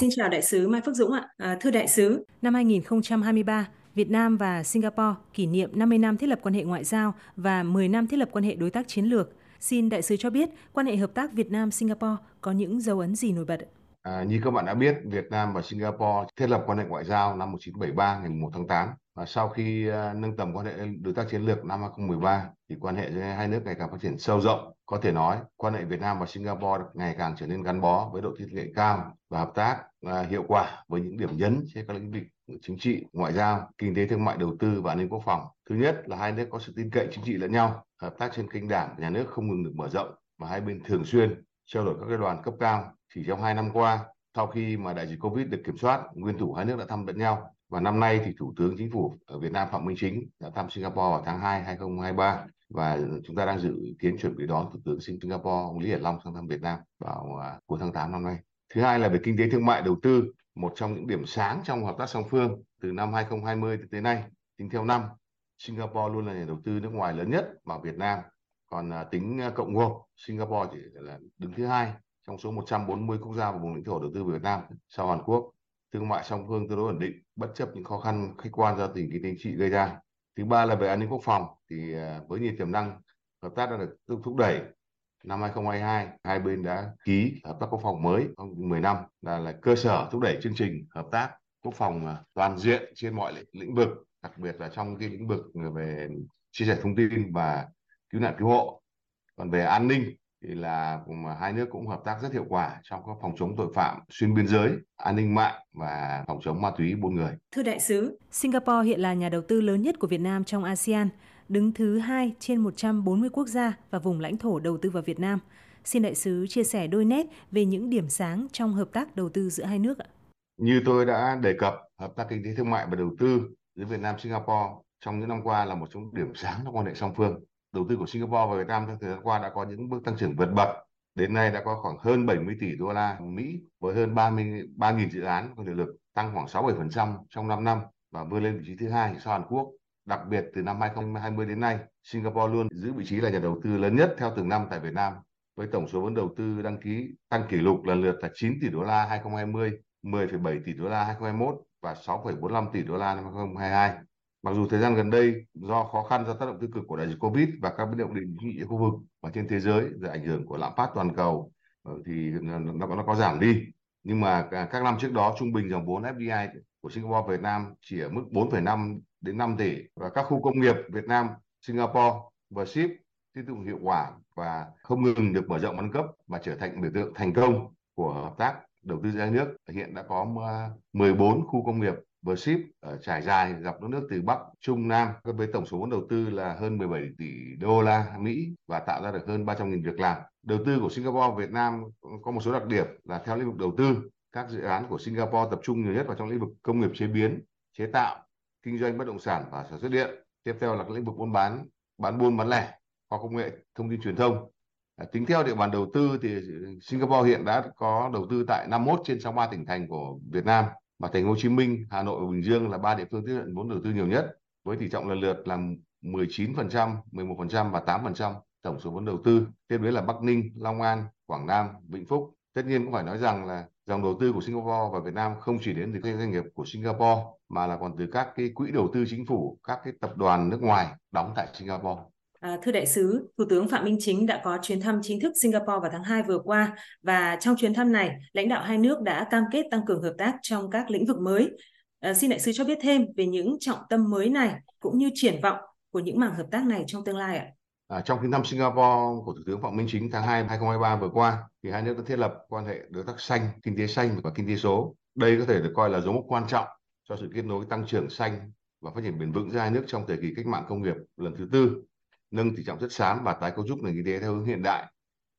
Xin chào đại sứ Mai Phước Dũng ạ. À, thưa đại sứ, năm 2023, Việt Nam và Singapore kỷ niệm 50 năm thiết lập quan hệ ngoại giao và 10 năm thiết lập quan hệ đối tác chiến lược. Xin đại sứ cho biết quan hệ hợp tác Việt Nam Singapore có những dấu ấn gì nổi bật? À, như các bạn đã biết, Việt Nam và Singapore thiết lập quan hệ ngoại giao năm 1973 ngày 1 tháng 8 và sau khi uh, nâng tầm quan hệ đối tác chiến lược năm 2013 thì quan hệ giữa hai nước ngày càng phát triển sâu rộng. Có thể nói, quan hệ Việt Nam và Singapore ngày càng trở nên gắn bó với độ tin cậy cao và hợp tác uh, hiệu quả với những điểm nhấn trên các lĩnh vực chính trị, ngoại giao, kinh tế thương mại đầu tư và an ninh quốc phòng. Thứ nhất là hai nước có sự tin cậy chính trị lẫn nhau, hợp tác trên kênh đảng nhà nước không ngừng được mở rộng và hai bên thường xuyên trao đổi các cái đoàn cấp cao. Chỉ trong hai năm qua, sau khi mà đại dịch Covid được kiểm soát, nguyên thủ hai nước đã thăm lẫn nhau và năm nay thì Thủ tướng Chính phủ ở Việt Nam Phạm Minh Chính đã thăm Singapore vào tháng 2 2023 và chúng ta đang dự kiến chuẩn bị đón Thủ tướng Singapore ông Lý Hiển Long sang thăm Việt Nam vào à, cuối tháng 8 năm nay. Thứ hai là về kinh tế thương mại đầu tư, một trong những điểm sáng trong hợp tác song phương từ năm 2020 tới nay, tính theo năm, Singapore luôn là nhà đầu tư nước ngoài lớn nhất vào Việt Nam. Còn à, tính à, cộng gộp, Singapore chỉ là đứng thứ hai trong số 140 quốc gia và vùng lãnh thổ đầu tư Việt Nam, sau Hàn Quốc, thương mại song phương tương đối ổn định, bất chấp những khó khăn khách quan do tình kinh tế trị gây ra. Thứ ba là về an ninh quốc phòng, thì à, với nhiều tiềm năng hợp tác đã được thúc đẩy, năm 2022 hai bên đã ký hợp tác quốc phòng mới trong 10 năm, là là cơ sở thúc đẩy chương trình hợp tác quốc phòng à, toàn diện trên mọi lĩnh vực, đặc biệt là trong cái lĩnh vực về chia sẻ thông tin và cứu nạn cứu hộ. Còn về an ninh thì là hai nước cũng hợp tác rất hiệu quả trong các phòng chống tội phạm xuyên biên giới, an ninh mạng và phòng chống ma túy buôn người. Thưa đại sứ, Singapore hiện là nhà đầu tư lớn nhất của Việt Nam trong ASEAN, đứng thứ hai trên 140 quốc gia và vùng lãnh thổ đầu tư vào Việt Nam. Xin đại sứ chia sẻ đôi nét về những điểm sáng trong hợp tác đầu tư giữa hai nước ạ. Như tôi đã đề cập, hợp tác kinh tế thương mại và đầu tư giữa Việt Nam Singapore trong những năm qua là một trong điểm sáng trong quan hệ song phương đầu tư của Singapore và Việt Nam trong thời gian qua đã có những bước tăng trưởng vượt bậc. Đến nay đã có khoảng hơn 70 tỷ đô la Mỹ với hơn 33.000 dự án có hiệu lực tăng khoảng 6-7% trong 5 năm và vươn lên vị trí thứ hai sau Hàn Quốc. Đặc biệt từ năm 2020 đến nay, Singapore luôn giữ vị trí là nhà đầu tư lớn nhất theo từng năm tại Việt Nam với tổng số vốn đầu tư đăng ký tăng kỷ lục lần lượt là 9 tỷ đô la 2020, 10,7 tỷ đô la 2021 và 6,45 tỷ đô la năm 2022. Mặc dù thời gian gần đây do khó khăn do tác động tiêu cực của đại dịch Covid và các biến động địa chính trị khu vực và trên thế giới do ảnh hưởng của lạm phát toàn cầu ờ, thì nó, nó có giảm đi. Nhưng mà các năm trước đó trung bình dòng vốn FDI của Singapore Việt Nam chỉ ở mức 4,5 đến 5 tỷ và các khu công nghiệp Việt Nam Singapore và ship tiếp tục hiệu quả và không ngừng được mở rộng ăn cấp và trở thành biểu tượng thành công của hợp tác đầu tư ra nước hiện đã có à, 14 khu công nghiệp vừa ship ở trải dài dọc đất nước từ Bắc, Trung, Nam với tổng số vốn đầu tư là hơn 17 tỷ đô la Mỹ và tạo ra được hơn 300.000 việc làm. Đầu tư của Singapore Việt Nam có một số đặc điểm là theo lĩnh vực đầu tư, các dự án của Singapore tập trung nhiều nhất vào trong lĩnh vực công nghiệp chế biến, chế tạo, kinh doanh bất động sản và sản xuất điện. Tiếp theo là các lĩnh vực buôn bán, bán buôn bán lẻ, khoa công nghệ, thông tin truyền thông. À, tính theo địa bàn đầu tư thì Singapore hiện đã có đầu tư tại 51 trên 63 tỉnh thành của Việt Nam và thành phố Hồ Chí Minh, Hà Nội và Bình Dương là ba địa phương tiếp nhận vốn đầu tư nhiều nhất với tỷ trọng lần lượt là 19%, 11% và 8% tổng số vốn đầu tư. Tiếp đến là Bắc Ninh, Long An, Quảng Nam, Vĩnh Phúc. Tất nhiên cũng phải nói rằng là dòng đầu tư của Singapore và Việt Nam không chỉ đến từ các doanh nghiệp của Singapore mà là còn từ các cái quỹ đầu tư chính phủ, các cái tập đoàn nước ngoài đóng tại Singapore. À, thưa đại sứ, Thủ tướng Phạm Minh Chính đã có chuyến thăm chính thức Singapore vào tháng 2 vừa qua và trong chuyến thăm này, lãnh đạo hai nước đã cam kết tăng cường hợp tác trong các lĩnh vực mới. À, xin đại sứ cho biết thêm về những trọng tâm mới này cũng như triển vọng của những mảng hợp tác này trong tương lai ạ. À, trong chuyến thăm Singapore của Thủ tướng Phạm Minh Chính tháng 2 2023 vừa qua, thì hai nước đã thiết lập quan hệ đối tác xanh, kinh tế xanh và kinh tế số. Đây có thể được coi là dấu mốc quan trọng cho sự kết nối tăng trưởng xanh và phát triển bền vững giữa hai nước trong thời kỳ cách mạng công nghiệp lần thứ tư nâng tỷ trọng chất xám và tái cấu trúc nền kinh tế theo hướng hiện đại.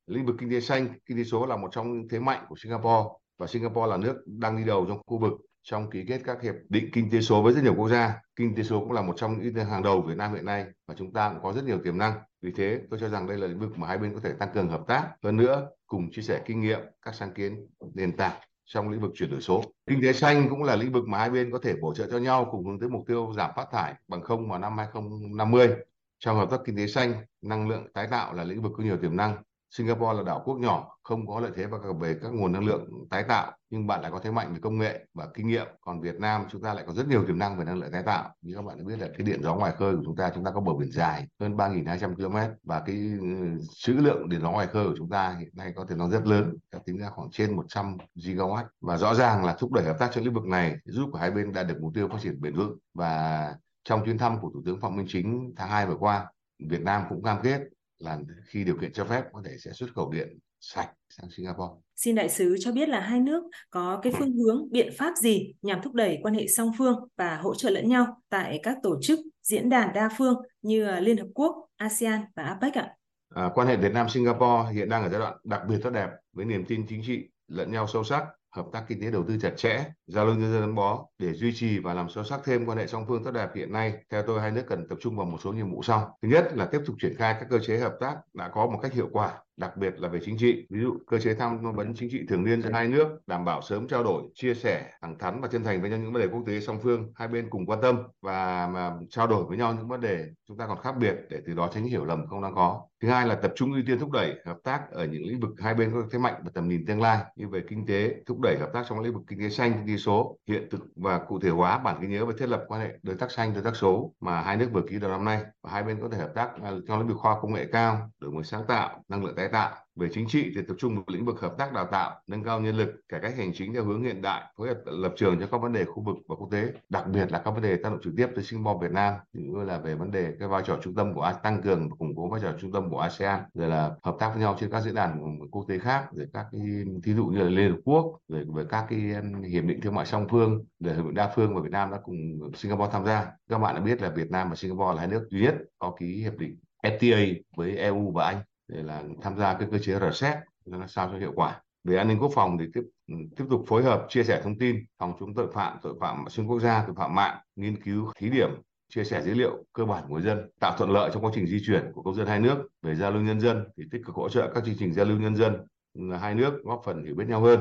Lĩnh vực kinh tế xanh, kinh tế số là một trong những thế mạnh của Singapore và Singapore là nước đang đi đầu trong khu vực trong ký kết các hiệp định kinh tế số với rất nhiều quốc gia. Kinh tế số cũng là một trong những hàng đầu Việt Nam hiện nay và chúng ta cũng có rất nhiều tiềm năng. Vì thế, tôi cho rằng đây là lĩnh vực mà hai bên có thể tăng cường hợp tác hơn nữa, cùng chia sẻ kinh nghiệm, các sáng kiến, nền tảng trong lĩnh vực chuyển đổi số. Kinh tế xanh cũng là lĩnh vực mà hai bên có thể bổ trợ cho nhau cùng hướng tới mục tiêu giảm phát thải bằng không vào năm 2050. Trong hợp tác kinh tế xanh, năng lượng tái tạo là lĩnh vực có nhiều tiềm năng Singapore là đảo quốc nhỏ, không có lợi thế về các nguồn năng lượng tái tạo, nhưng bạn lại có thế mạnh về công nghệ và kinh nghiệm. Còn Việt Nam chúng ta lại có rất nhiều tiềm năng về năng lượng tái tạo. Như các bạn đã biết là cái điện gió ngoài khơi của chúng ta, chúng ta có bờ biển dài hơn 3.200 km và cái ừ, trữ lượng điện gió ngoài khơi của chúng ta hiện nay có thể nó rất lớn, đã tính ra khoảng trên 100 gigawatt. Và rõ ràng là thúc đẩy hợp tác trong lĩnh vực này giúp cả hai bên đạt được mục tiêu phát triển bền vững. Và trong chuyến thăm của Thủ tướng Phạm Minh Chính tháng 2 vừa qua, Việt Nam cũng cam kết là khi điều kiện cho phép có thể sẽ xuất khẩu điện sạch sang Singapore. Xin đại sứ cho biết là hai nước có cái phương hướng, biện pháp gì nhằm thúc đẩy quan hệ song phương và hỗ trợ lẫn nhau tại các tổ chức, diễn đàn đa phương như Liên Hợp Quốc, ASEAN và APEC ạ? À, quan hệ Việt Nam Singapore hiện đang ở giai đoạn đặc biệt tốt đẹp với niềm tin chính trị lẫn nhau sâu sắc hợp tác kinh tế đầu tư chặt chẽ, giao lưu nhân dân gắn bó để duy trì và làm sâu sắc thêm quan hệ song phương tốt đẹp hiện nay. Theo tôi hai nước cần tập trung vào một số nhiệm vụ sau. Thứ nhất là tiếp tục triển khai các cơ chế hợp tác đã có một cách hiệu quả đặc biệt là về chính trị. Ví dụ cơ chế tham vấn chính trị thường niên giữa hai nước đảm bảo sớm trao đổi chia sẻ thẳng thắn và chân thành với nhau những vấn đề quốc tế song phương hai bên cùng quan tâm và mà trao đổi với nhau những vấn đề chúng ta còn khác biệt để từ đó tránh hiểu lầm không đáng có. Thứ hai là tập trung ưu tiên thúc đẩy hợp tác ở những lĩnh vực hai bên có thế mạnh và tầm nhìn tương lai như về kinh tế thúc đẩy hợp tác trong lĩnh vực kinh tế xanh kinh tế số hiện thực và cụ thể hóa bản ghi nhớ về thiết lập quan hệ đối tác xanh đối tác số mà hai nước vừa ký đầu năm nay. Và hai bên có thể hợp tác trong lĩnh vực khoa công nghệ cao đổi mới sáng tạo năng lượng tái tái tạo về chính trị thì tập trung vào lĩnh vực hợp tác đào tạo, nâng cao nhân lực, cải cách hành chính theo hướng hiện đại, phối hợp lập trường cho các vấn đề khu vực và quốc tế, đặc biệt là các vấn đề tác động trực tiếp tới Singapore Việt Nam như là về vấn đề cái vai trò trung tâm của tăng cường và củng cố vai trò trung tâm của ASEAN, rồi là hợp tác với nhau trên các diễn đàn quốc tế khác, rồi các cái thí dụ như là Liên Hợp Quốc, rồi với các cái hiệp định thương mại song phương để hiệp định đa phương và Việt Nam đã cùng Singapore tham gia. Các bạn đã biết là Việt Nam và Singapore là hai nước duy nhất có ký hiệp định FTA với EU và Anh để là tham gia cái cơ chế RCEP cho nó sao cho hiệu quả. Về an ninh quốc phòng thì tiếp tiếp tục phối hợp chia sẻ thông tin, phòng chống tội phạm tội phạm xuyên quốc gia, tội phạm mạng, nghiên cứu, thí điểm, chia sẻ dữ liệu cơ bản của người dân, tạo thuận lợi trong quá trình di chuyển của công dân hai nước về giao lưu nhân dân thì tích cực hỗ trợ các chương trình giao lưu nhân dân ừ, hai nước góp phần hiểu biết nhau hơn.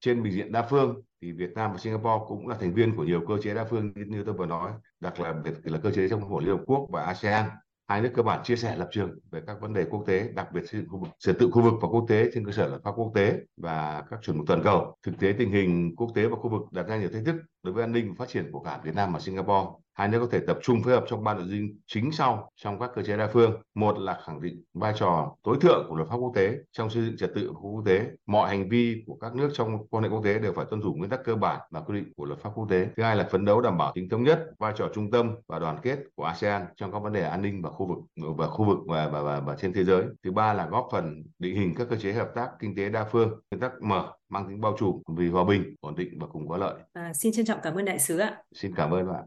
Trên bình diện đa phương thì Việt Nam và Singapore cũng là thành viên của nhiều cơ chế đa phương như tôi vừa nói, đặc là biệt là cơ chế trong khuôn khổ Liên Hợp Quốc và ASEAN hai nước cơ bản chia sẻ lập trường về các vấn đề quốc tế, đặc biệt xây dựng khu vực, trật tự khu vực và quốc tế trên cơ sở luật pháp quốc tế và các chuẩn mực toàn cầu. Thực tế tình hình quốc tế và khu vực đặt ra nhiều thách thức đối với an ninh và phát triển của cả Việt Nam và Singapore hai nước có thể tập trung phối hợp trong ba nội dung chính sau trong các cơ chế đa phương. Một là khẳng định vai trò tối thượng của luật pháp quốc tế trong xây dựng trật tự của quốc tế. Mọi hành vi của các nước trong quan hệ quốc tế đều phải tuân thủ nguyên tắc cơ bản và quy định của luật pháp quốc tế. Thứ hai là phấn đấu đảm bảo tính thống nhất vai trò trung tâm và đoàn kết của ASEAN trong các vấn đề an ninh và khu vực và khu vực và, và, và, và trên thế giới. Thứ ba là góp phần định hình các cơ chế hợp tác kinh tế đa phương nguyên tắc mở mang tính bao trùm vì hòa bình ổn định và cùng có lợi. À, xin trân trọng cảm ơn đại sứ ạ. Xin cảm ơn bạn